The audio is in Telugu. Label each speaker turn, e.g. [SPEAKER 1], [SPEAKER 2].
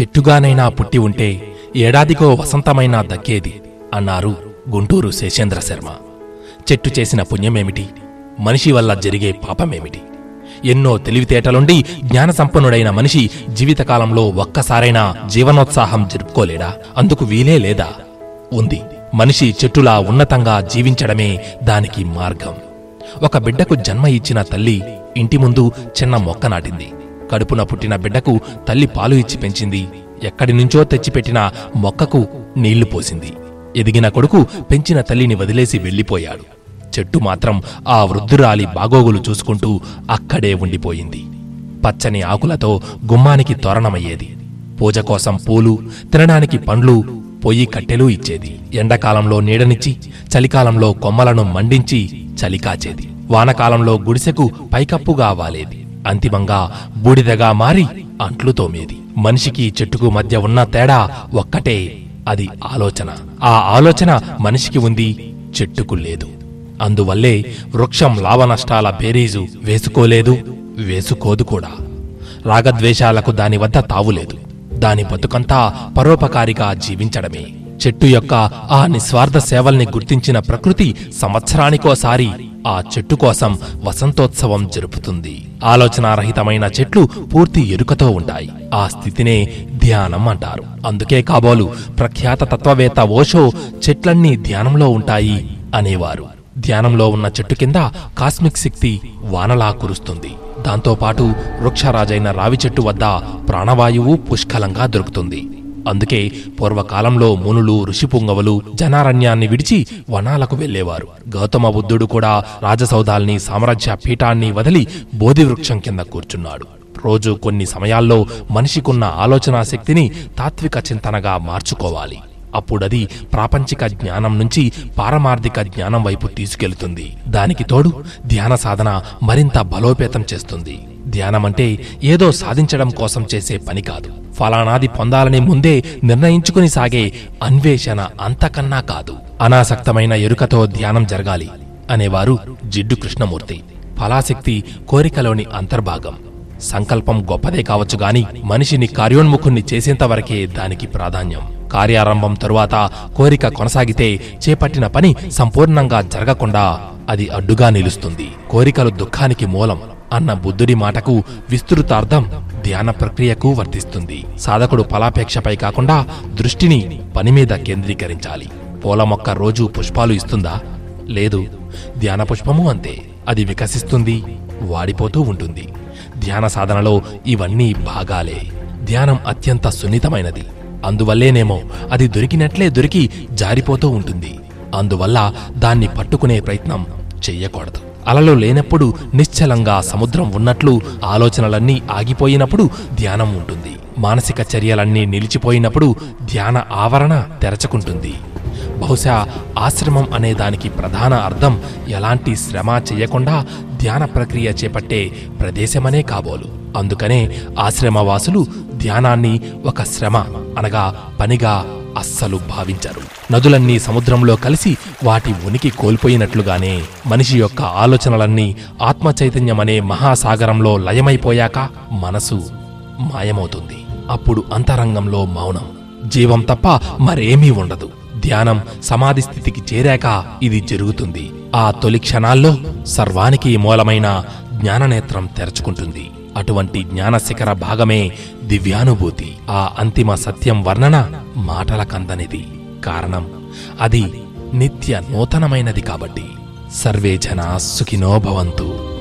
[SPEAKER 1] చెట్టుగానైనా పుట్టి ఉంటే ఏడాదికో వసంతమైనా దక్కేది అన్నారు గుంటూరు శేషేంద్ర శర్మ. చెట్టు చేసిన పుణ్యమేమిటి? మనిషి వల్ల జరిగే పాపమేమిటి? ఎన్నో తెలివితేటలుండి జ్ఞాన సంపన్నుడైన మనిషి జీవితకాలంలో ఒక్కసారైనా జీవనోత్సాహం జరుపుకోలేడా? అందుకు వీలే లేదా? ఉంది. మనిషి చెట్టులా ఉన్నతంగా జీవించడమే దానికి మార్గం. ఒక బిడ్డకు జన్మ ఇచ్చిన తల్లి ఇంటి ముందు చిన్న మొక్క నాటింది. కడుపున పుట్టిన బిడ్డకు తల్లి పాలు ఇచ్చి పెంచింది. ఎక్కడి నుంచో తెచ్చిపెట్టిన మొక్కకు నీళ్ళు పోసింది. ఎదిగిన కొడుకు పెంచిన తల్లిని వదిలేసి వెళ్ళిపోయాడు. చెట్టు మాత్రం ఆ వృద్ధురాలి బాగోగులు చూసుకుంటూ అక్కడే ఉండిపోయింది. పచ్చని ఆకులతో గుమ్మానికి తోరణమయ్యేది. పూజ కోసం పూలు తినడానికి పండ్లు పొయ్యి కట్టెలు ఇచ్చేది. ఎండాకాలంలో నీడనిచ్చి చలికాలంలో కొమ్మలను మండించి చలి కాచేది. వానకాలంలో గుడిసెకు పైకప్పుగా వాలేది. అంతిమంగా బూడిదగా మారి అంట్లు తోమేది. మనిషికి చెట్టుకు మధ్య ఉన్న తేడా ఒక్కటే అది ఆలోచన. ఆ ఆలోచన మనిషికి ఉంది చెట్టుకు లేదు. అందువల్లే వృక్షం లాభనష్టాల బేరీజు వేసుకోలేదు వేసుకోదు కూడా. రాగద్వేషాలకు దాని వద్ద తావులేదు. దాని బతుకంతా పరోపకారిగా జీవించడమే. చెట్టు యొక్క ఆ నిస్వార్థ సేవల్ని గుర్తించిన ప్రకృతి సంవత్సరానికోసారి ఆ చెట్టు కోసం వసంతోత్సవం జరుపుతుంది. ఆలోచనారహితమైన చెట్లు పూర్తి ఎరుకతో ఉంటాయి. ఆ స్థితినే ధ్యానం అంటారు. అందుకే కాబోలు ప్రఖ్యాత తత్వవేత్త ఓషో చెట్లన్నీ ధ్యానంలో ఉంటాయి అనేవారు. ధ్యానంలో ఉన్న చెట్టు కింద కాస్మిక్ శక్తి వానలా కురుస్తుంది. దాంతోపాటు వృక్షరాజైన రావి చెట్టు వద్ద ప్రాణవాయువు పుష్కలంగా దొరుకుతుంది. అందుకే పూర్వకాలంలో మునులు ఋషిపుంగవులు జనారణ్యాన్ని విడిచి వనాలకు వెళ్ళేవారు గౌతమ బుద్ధుడు కూడా రాజసౌధాల్ని సామ్రాజ్య పీఠాన్ని వదిలి బోధి వృక్షం కింద కూర్చున్నాడు. రోజు కొన్ని సమయాల్లో మనిషికున్న ఆలోచనా శక్తిని తాత్విక చింతనగా మార్చుకోవాలి. అప్పుడది ప్రాపంచిక జ్ఞానం నుంచి పారమార్థిక జ్ఞానం వైపు తీసుకెళ్తుంది. దానికి తోడు ధ్యాన సాధన మరింత బలోపేతం చేస్తుంది. ధ్యానమంటే ఏదో సాధించడం కోసం చేసే పని కాదు. ఫలానాది పొందాలని ముందే నిర్ణయించుకుని సాగే అన్వేషణ అంతకన్నా కాదు. అనాసక్తమైన ఎరుకతో ధ్యానం జరగాలి అనేవారు జిడ్డు కృష్ణమూర్తి. ఫలాశక్తి కోరికలోని అంతర్భాగం. సంకల్పం గొప్పదే కావచ్చు గాని మనిషిని కార్యోన్ముఖుణ్ణి చేసేంతవరకే దానికి ప్రాధాన్యం. కార్యారంభం తరువాత కోరిక కొనసాగితే చేపట్టిన పని సంపూర్ణంగా జరగకుండా అది అడ్డుగా నిలుస్తుంది. కోరికలు దుఃఖానికి మూలం. అన్న బుద్ధుడి మాటకు విస్తృతార్థం ధ్యాన ప్రక్రియకు వర్తిస్తుంది. సాధకుడు ఫలాపేక్షపై కాకుండా దృష్టిని పని మీద కేంద్రీకరించాలి. పూల మొక్క రోజు పుష్పాలు ఇస్తుందా? లేదు. ధ్యాన పుష్పము అంతే. అది వికసిస్తుంది వాడిపోతూ ఉంటుంది. ధ్యాన సాధనలో ఇవన్నీ భాగాలే. ధ్యానం అత్యంత సున్నితమైనది. అందువల్లేనేమో అది దొరికినట్లే దొరికి జారిపోతూ ఉంటుంది. అందువల్ల దాన్ని పట్టుకునే ప్రయత్నం చెయ్యకూడదు. అలలు లేనప్పుడు నిశ్చలంగా సముద్రం ఉన్నట్లు ఆలోచనలన్నీ ఆగిపోయినప్పుడు ధ్యానం ఉంటుంది. మానసిక చర్యలన్నీ నిలిచిపోయినప్పుడు ధ్యాన ఆవరణ తెరచుకుంటుంది. బహుశా ఆశ్రమం అనే దానికి ప్రధాన అర్థం ఎలాంటి శ్రమ చేయకుండా ధ్యాన ప్రక్రియ చేపట్టే ప్రదేశమనే కాబోలు. అందుకనే ఆశ్రమవాసులు ధ్యానాన్ని ఒక శ్రమ అనగా పనిగా అస్సలు భావించారు. నదులన్నీ సముద్రంలో కలిసి వాటి ఉనికి కోల్పోయినట్లుగానే మనిషి యొక్క ఆలోచనలన్నీ ఆత్మచైతన్యమనే మహాసాగరంలో లయమైపోయాక మనసు మాయమవుతుంది. అప్పుడు అంతరంగంలో మౌనం. జీవం తప్ప మరేమీ ఉండదు. ధ్యానం సమాధి స్థితికి చేరాక ఇది జరుగుతుంది. ఆ తొలి క్షణాల్లో సర్వానికి మూలమైన జ్ఞాననేత్రం తెరుచుకుంటుంది. అటువంటి జ్ఞాన శిఖర భాగమే దివ్యానుభూతి. ఆ అంతిమ సత్యం వర్ణన మాటల కందనిది కారణం అది నిత్య నూతనమైనది కాబట్టి. సర్వే జనా సుఖినో భవంతు.